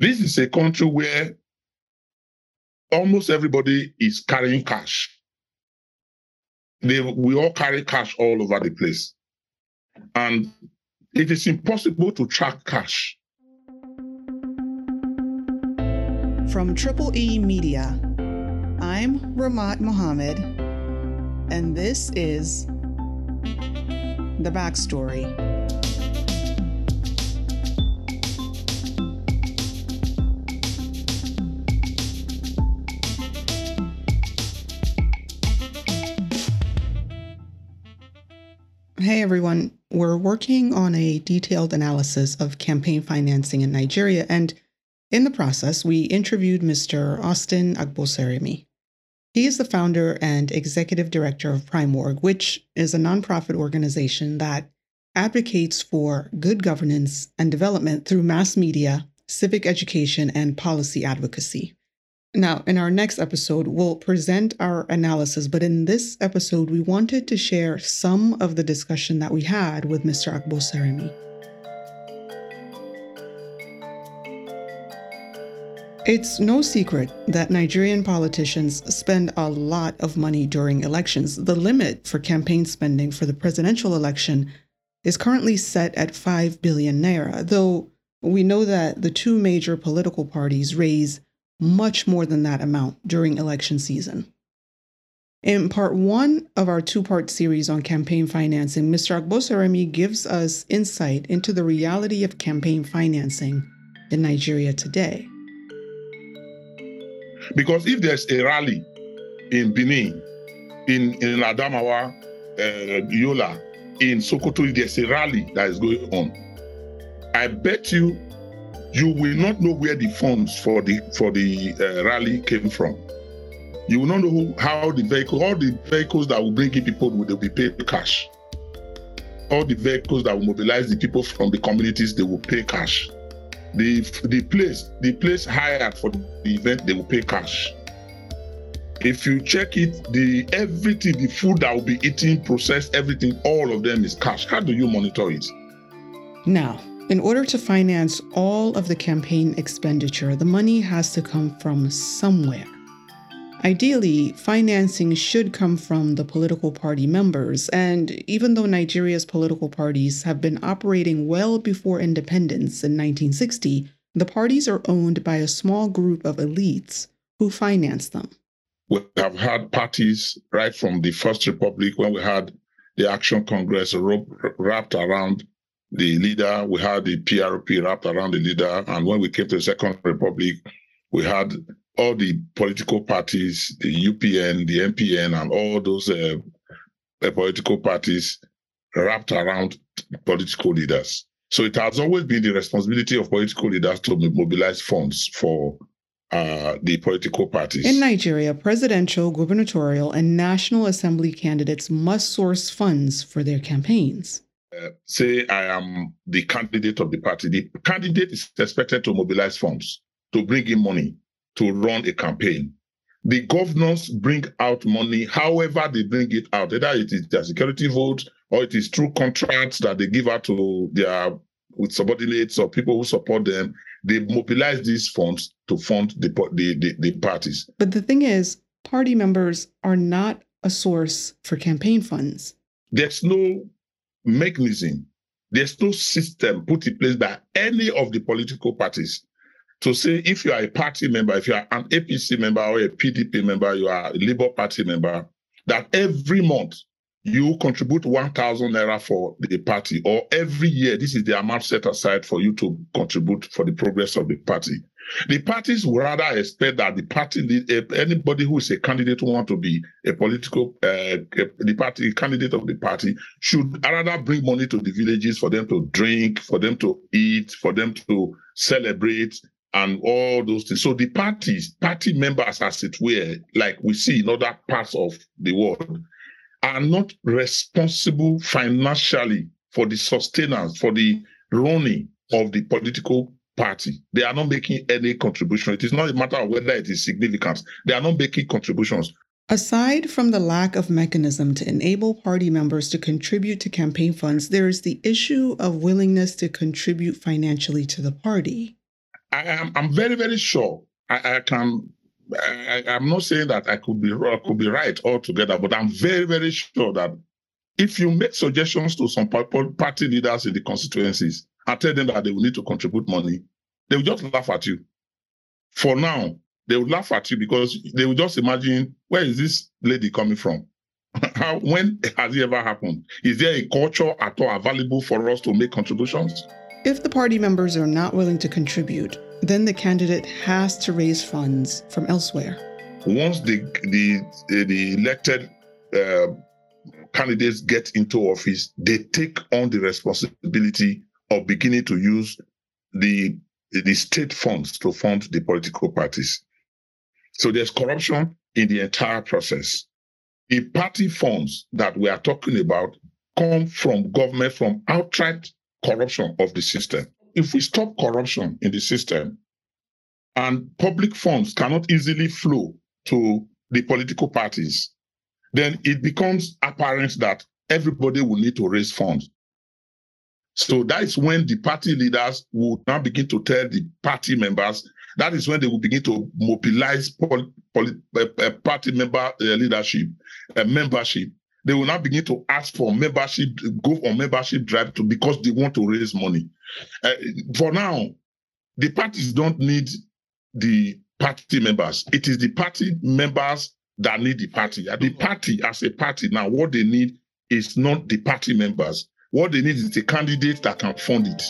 This is a country where almost everybody is carrying cash. They, we all carry cash all over the place. And it is impossible to track cash. From Triple E Media, I'm Rahmat Muhammad, and this is The Backstory. Hey everyone, we're working on a detailed analysis of campaign financing in Nigeria, and in the process, we interviewed Mr. Austin Agbonsuremi. He is the founder and executive director of Primorg, which is a nonprofit organization that advocates for good governance and development through mass media, civic education, and policy advocacy. Now, in our next episode, we'll present our analysis, but in this episode, we wanted to share some of the discussion that we had with Mr. Agbonsuremi. It's no secret that Nigerian politicians spend a lot of money during elections. The limit for campaign spending for the presidential election is currently set at 5 billion naira, though we know that the two major political parties raise much more than that amount during election season. In part one of our two part series on campaign financing, Mr. Agbonsuremi gives us insight into the reality of campaign financing in Nigeria today. Because if there's a rally in Benin, in, in Adamawa, uh, Yola, in Sokoto, there's a rally that is going on. I bet you you will not know where the funds for the for the uh, rally came from. You will not know who, how the vehicle, all the vehicles that will bring in people will be paid cash. All the vehicles that will mobilize the people from the communities, they will pay cash. The the place, the place hired for the event, they will pay cash. If you check it, the everything, the food that will be eating, processed, everything, all of them is cash. How do you monitor it? Now, in order to finance all of the campaign expenditure, the money has to come from somewhere. Ideally, financing should come from the political party members, and even though Nigeria's political parties have been operating well before independence in 1960, the parties are owned by a small group of elites who finance them. We have had parties right from the First Republic when we had the Action Congress wrapped around the leader, we had the PRP wrapped around the leader. And when we came to the Second Republic, we had all the political parties, the UPN, the NPN, and all those uh, uh, political parties wrapped around political leaders. So it has always been the responsibility of political leaders to mobilize funds for uh, the political parties. In Nigeria, presidential, gubernatorial, and national assembly candidates must source funds for their campaigns. Uh, say I am the candidate of the party, the candidate is expected to mobilize funds to bring in money to run a campaign. The governors bring out money however they bring it out, either it is their security vote or it is through contracts that they give out to their subordinates or people who support them. They mobilize these funds to fund the, the, the, the parties. But the thing is, party members are not a source for campaign funds. There's no mechanism, there's no system put in place by any of the political parties to say if you are a party member, if you are an APC member or a PDP member, you are a Labour Party member, that every month you contribute 1,000 naira for the party, or every year, this is the amount set aside for you to contribute for the progress of the party. The parties would rather expect that the party, anybody who is a candidate who want to be a political, uh, the party candidate of the party should rather bring money to the villages for them to drink, for them to eat, for them to celebrate, and all those things. So the parties, party members, as it were, like we see in other parts of the world, are not responsible financially for the sustenance, for the running of the political party. They are not making any contribution. It is not a matter of whether it is significant. They are not making contributions. Aside from the lack of mechanism to enable party members to contribute to campaign funds, there is the issue of willingness to contribute financially to the party. I am I'm very, very sure I, I can I, am not saying that I could be wrong, could be right altogether, but I'm very, very sure that if you make suggestions to some party leaders in the constituencies and tell them that they will need to contribute money, they will just laugh at you. For now, they will laugh at you because they will just imagine where is this lady coming from? How when has it ever happened? Is there a culture at all available for us to make contributions? If the party members are not willing to contribute, then the candidate has to raise funds from elsewhere. Once the the the elected uh, candidates get into office, they take on the responsibility of beginning to use the the state funds to fund the political parties. So there's corruption in the entire process. The party funds that we are talking about come from government, from outright corruption of the system. If we stop corruption in the system and public funds cannot easily flow to the political parties, then it becomes apparent that everybody will need to raise funds. So that is when the party leaders will now begin to tell the party members. That is when they will begin to mobilize pol, pol, uh, uh, party member uh, leadership, uh, membership. They will now begin to ask for membership, go on membership drive to because they want to raise money. For now, the parties don't need the party members. It is the party members that need the party. The party, as a party, now what they need is not the party members what they need is a candidate that can fund it.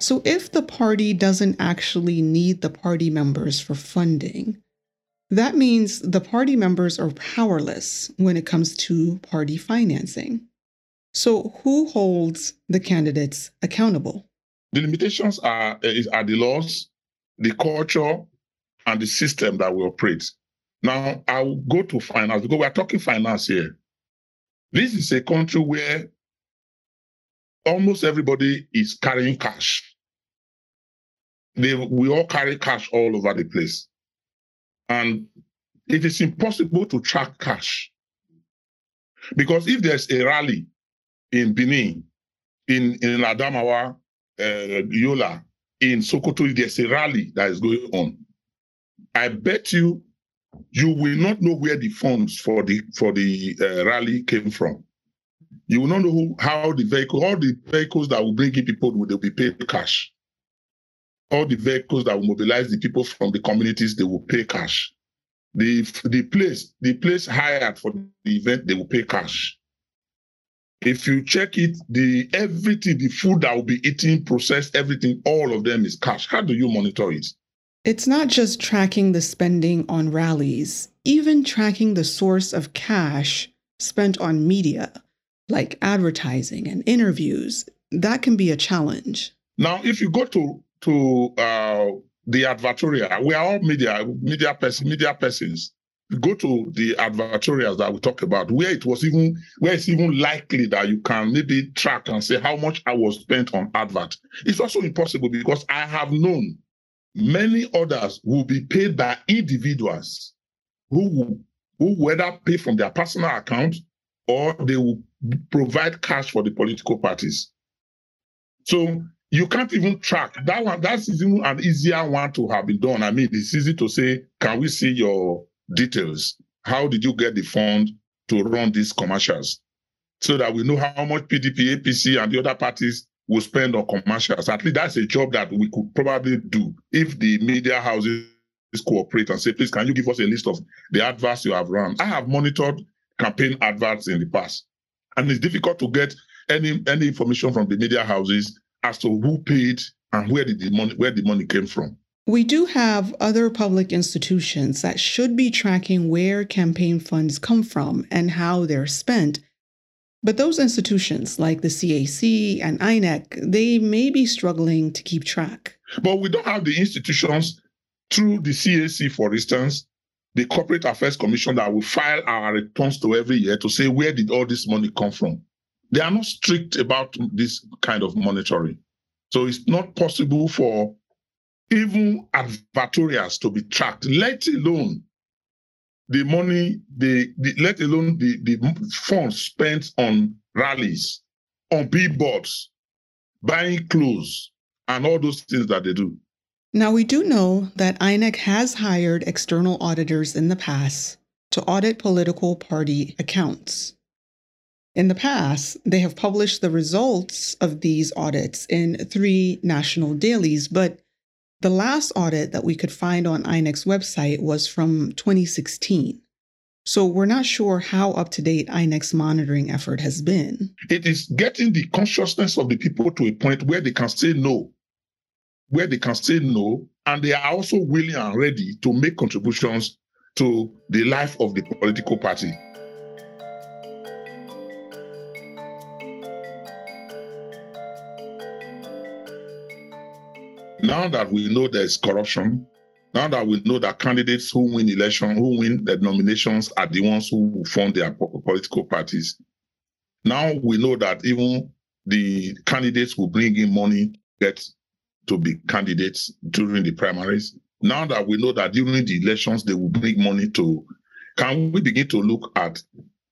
So, if the party doesn't actually need the party members for funding, that means the party members are powerless when it comes to party financing. So, who holds the candidates accountable? The limitations are, eh, are the laws, the culture, and the system that we operate. Now, I will go to finance because we're talking finance here. This is a country where almost everybody is carrying cash. They, we all carry cash all over the place. And it is impossible to track cash. Because if there's a rally in Benin, in, in Adamawa, uh, Yola, in Sokoto, there's a rally that is going on. I bet you you will not know where the funds for the for the uh, rally came from. You will not know who, how the vehicle, all the vehicles that will bring in people will be paid cash. All the vehicles that will mobilize the people from the communities, they will pay cash. The the place, the place hired for the event, they will pay cash. If you check it, the everything, the food that will be eating, processed, everything, all of them is cash. How do you monitor it? It's not just tracking the spending on rallies, even tracking the source of cash spent on media, like advertising and interviews, that can be a challenge. Now, if you go to to uh, the advertorial, we are all media media person, media persons. Go to the advertorials that we talk about, where it was even where it's even likely that you can maybe track and say how much I was spent on advert. It's also impossible because I have known Many others will be paid by individuals who will, who whether pay from their personal account or they will provide cash for the political parties. So you can't even track that one. That's even an easier one to have been done. I mean, it's easy to say, can we see your details? How did you get the fund to run these commercials? So that we know how much PDP, APC, and the other parties will spend on commercials. At least that's a job that we could probably do if the media houses cooperate and say, please, can you give us a list of the adverts you have run? I have monitored campaign adverts in the past, and it's difficult to get any any information from the media houses as to who paid and where did the money where the money came from. We do have other public institutions that should be tracking where campaign funds come from and how they're spent but those institutions like the CAC and INEC, they may be struggling to keep track. But we don't have the institutions through the CAC, for instance, the Corporate Affairs Commission that will file our returns to every year to say where did all this money come from. They are not strict about this kind of monitoring. So it's not possible for even advertorials to be tracked, let alone the money, the, the let alone the, the funds spent on rallies, on billboards, buying clothes, and all those things that they do. Now, we do know that INEC has hired external auditors in the past to audit political party accounts. In the past, they have published the results of these audits in three national dailies, but the last audit that we could find on INEC's website was from 2016. So we're not sure how up to date INEC's monitoring effort has been. It is getting the consciousness of the people to a point where they can say no, where they can say no, and they are also willing and ready to make contributions to the life of the political party. Now that we know there's corruption, now that we know that candidates who win election, who win the nominations are the ones who fund their political parties. Now we know that even the candidates who bring in money get to be candidates during the primaries. Now that we know that during the elections they will bring money to, can we begin to look at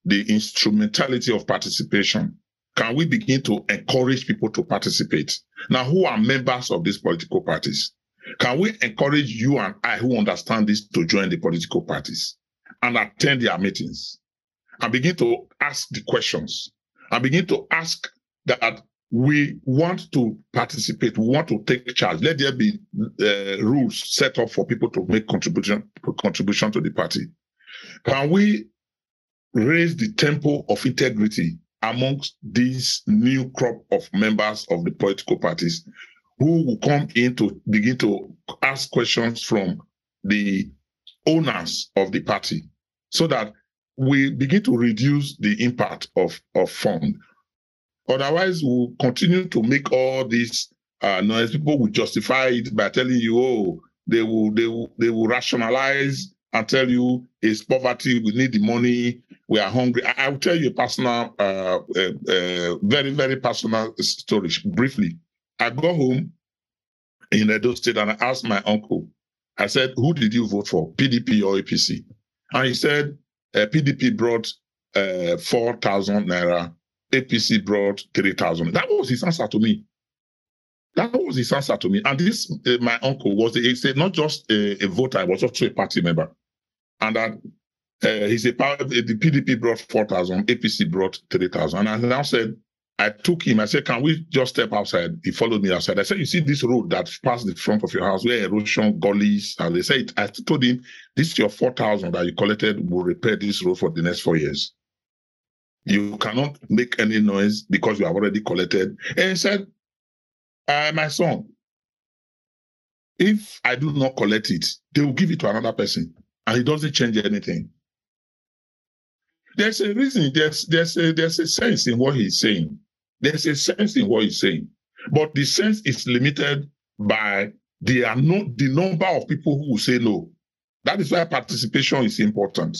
the instrumentality of participation? can we begin to encourage people to participate? Now, who are members of these political parties? Can we encourage you and I who understand this to join the political parties and attend their meetings and begin to ask the questions and begin to ask that we want to participate, we want to take charge. Let there be uh, rules set up for people to make contribution contribution to the party. Can we raise the tempo of integrity amongst these new crop of members of the political parties who will come in to begin to ask questions from the owners of the party so that we begin to reduce the impact of, of fund. Otherwise, we'll continue to make all these uh, noise. People will justify it by telling you, oh, they will, they will, they will rationalize and tell you it's poverty, we need the money, we are hungry. I, will tell you a personal, uh, uh, uh, very, very personal story briefly. I go home in Edo State and I asked my uncle, I said, who did you vote for, PDP or APC? And he said, PDP uh, brought uh, 4,000 naira, APC brought 3,000. That was his answer to me. That was his answer to me. And this, uh, my uncle was, he said, not just a, a voter, I was also a party member and that uh, he said the PDP brought 4,000, APC brought 3,000. And I now said, I took him, I said, can we just step outside? He followed me outside. I said, you see this road that passed the front of your house where erosion, gullies, and they said, I told him, this is your 4,000 that you collected will repair this road for the next four years. You cannot make any noise because you have already collected. And he said, uh, my son, if I do not collect it, they will give it to another person and it doesn't change anything. There's a reason, there's there's a there's a sense in what he's saying. There's a sense in what he's saying. But the sense is limited by the, the number of people who will say no. That is why participation is important.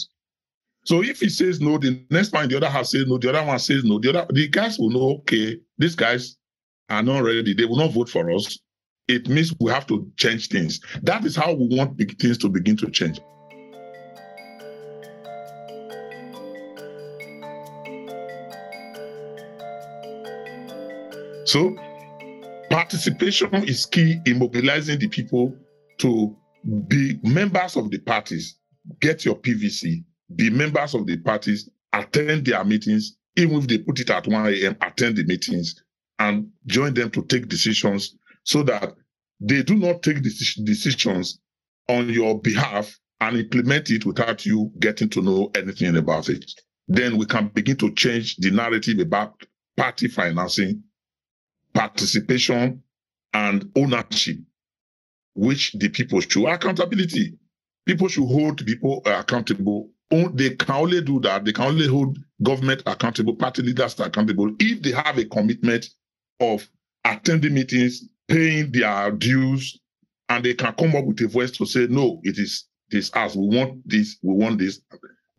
So if he says no, the next one the other house says no, the other one says no, the other the guys will know, okay, these guys are not ready, they will not vote for us. It means we have to change things. That is how we want things to begin to change. So participation hmm? is key in mobilizing the people to be members of the parties, get your PVC, be members of the parties, attend their meetings, even if they put it at 1 a.m., attend the meetings and join them to take decisions so that they do not take decisions on your behalf and implement it without you getting to know anything about it. Then we can begin to change the narrative about party financing participation and ownership, which the people should accountability. People should hold people accountable. They can only do that. They can only hold government accountable, party leaders accountable if they have a commitment of attending meetings, paying their dues, and they can come up with a voice to say, no, it is this us. We want this, we want this,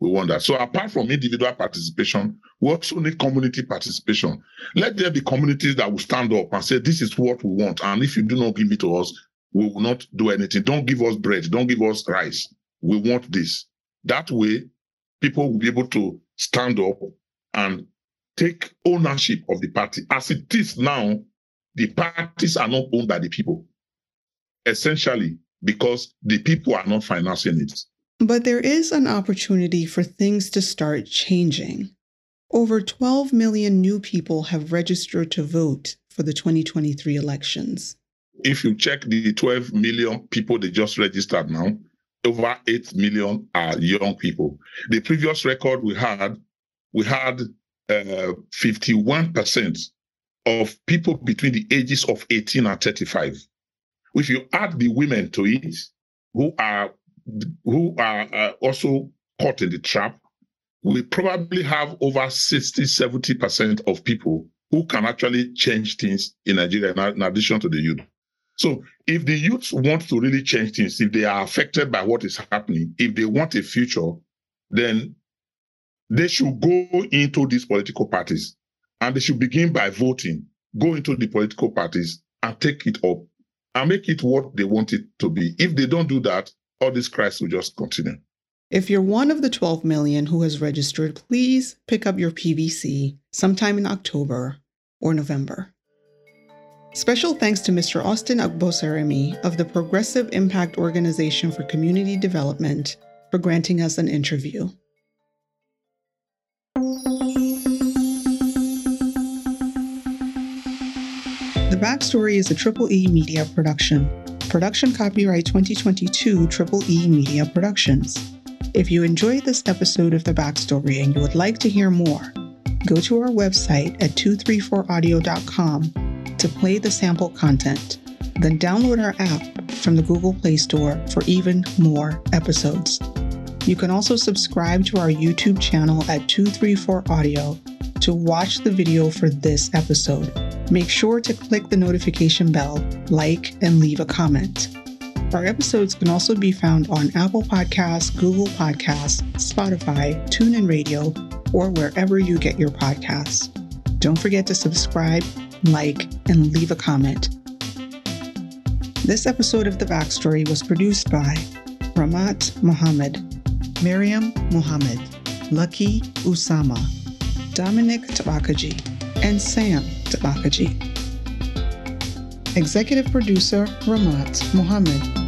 we want that. So apart from individual participation, we also need community participation. Let there be communities that will stand up and say, this is what we want. And if you do not give it to us, we will not do anything. Don't give us bread. Don't give us rice. We want this. That way, people will be able to stand up and take ownership of the party. As it is now, the parties are not owned by the people, essentially because the people are not financing it. But there is an opportunity for things to start changing. Over 12 million new people have registered to vote for the 2023 elections. If you check the 12 million people they just registered now, over 8 million are young people. The previous record we had, we had uh, 51% of people between the ages of 18 and 35. If you add the women to it, who are who are uh, also caught in the trap, we probably have over 60, 70% of people who can actually change things in Nigeria in addition to the youth. So if the youth want to really change things, if they are affected by what is happening, if they want a future, then they should go into these political parties and they should begin by voting, go into the political parties and take it up and make it what they want it to be. If they don't do that, all this crisis will just continue. If you're one of the 12 million who has registered, please pick up your PVC sometime in October or November. Special thanks to Mr. Austin Agbonsuremi of the Progressive Impact Organization for Community Development for granting us an interview. The Backstory is a Triple E Media production. Production copyright 2022 Triple E Media Productions. If you enjoyed this episode of The Backstory and you would like to hear more, go to our website at 234audio.com to play the sample content. Then download our app from the Google Play Store for even more episodes. You can also subscribe to our YouTube channel at 234 Audio to watch the video for this episode. Make sure to click the notification bell, like, and leave a comment. Our episodes can also be found on Apple Podcasts, Google Podcasts, Spotify, TuneIn Radio, or wherever you get your podcasts. Don't forget to subscribe, like, and leave a comment. This episode of The Backstory was produced by Rahmat Muhammad, Mariam Mohammed, Lucky Usamah, Dominic Tabakaji, and Sam Tabakaji. Executive producer Rahmat Muhammad.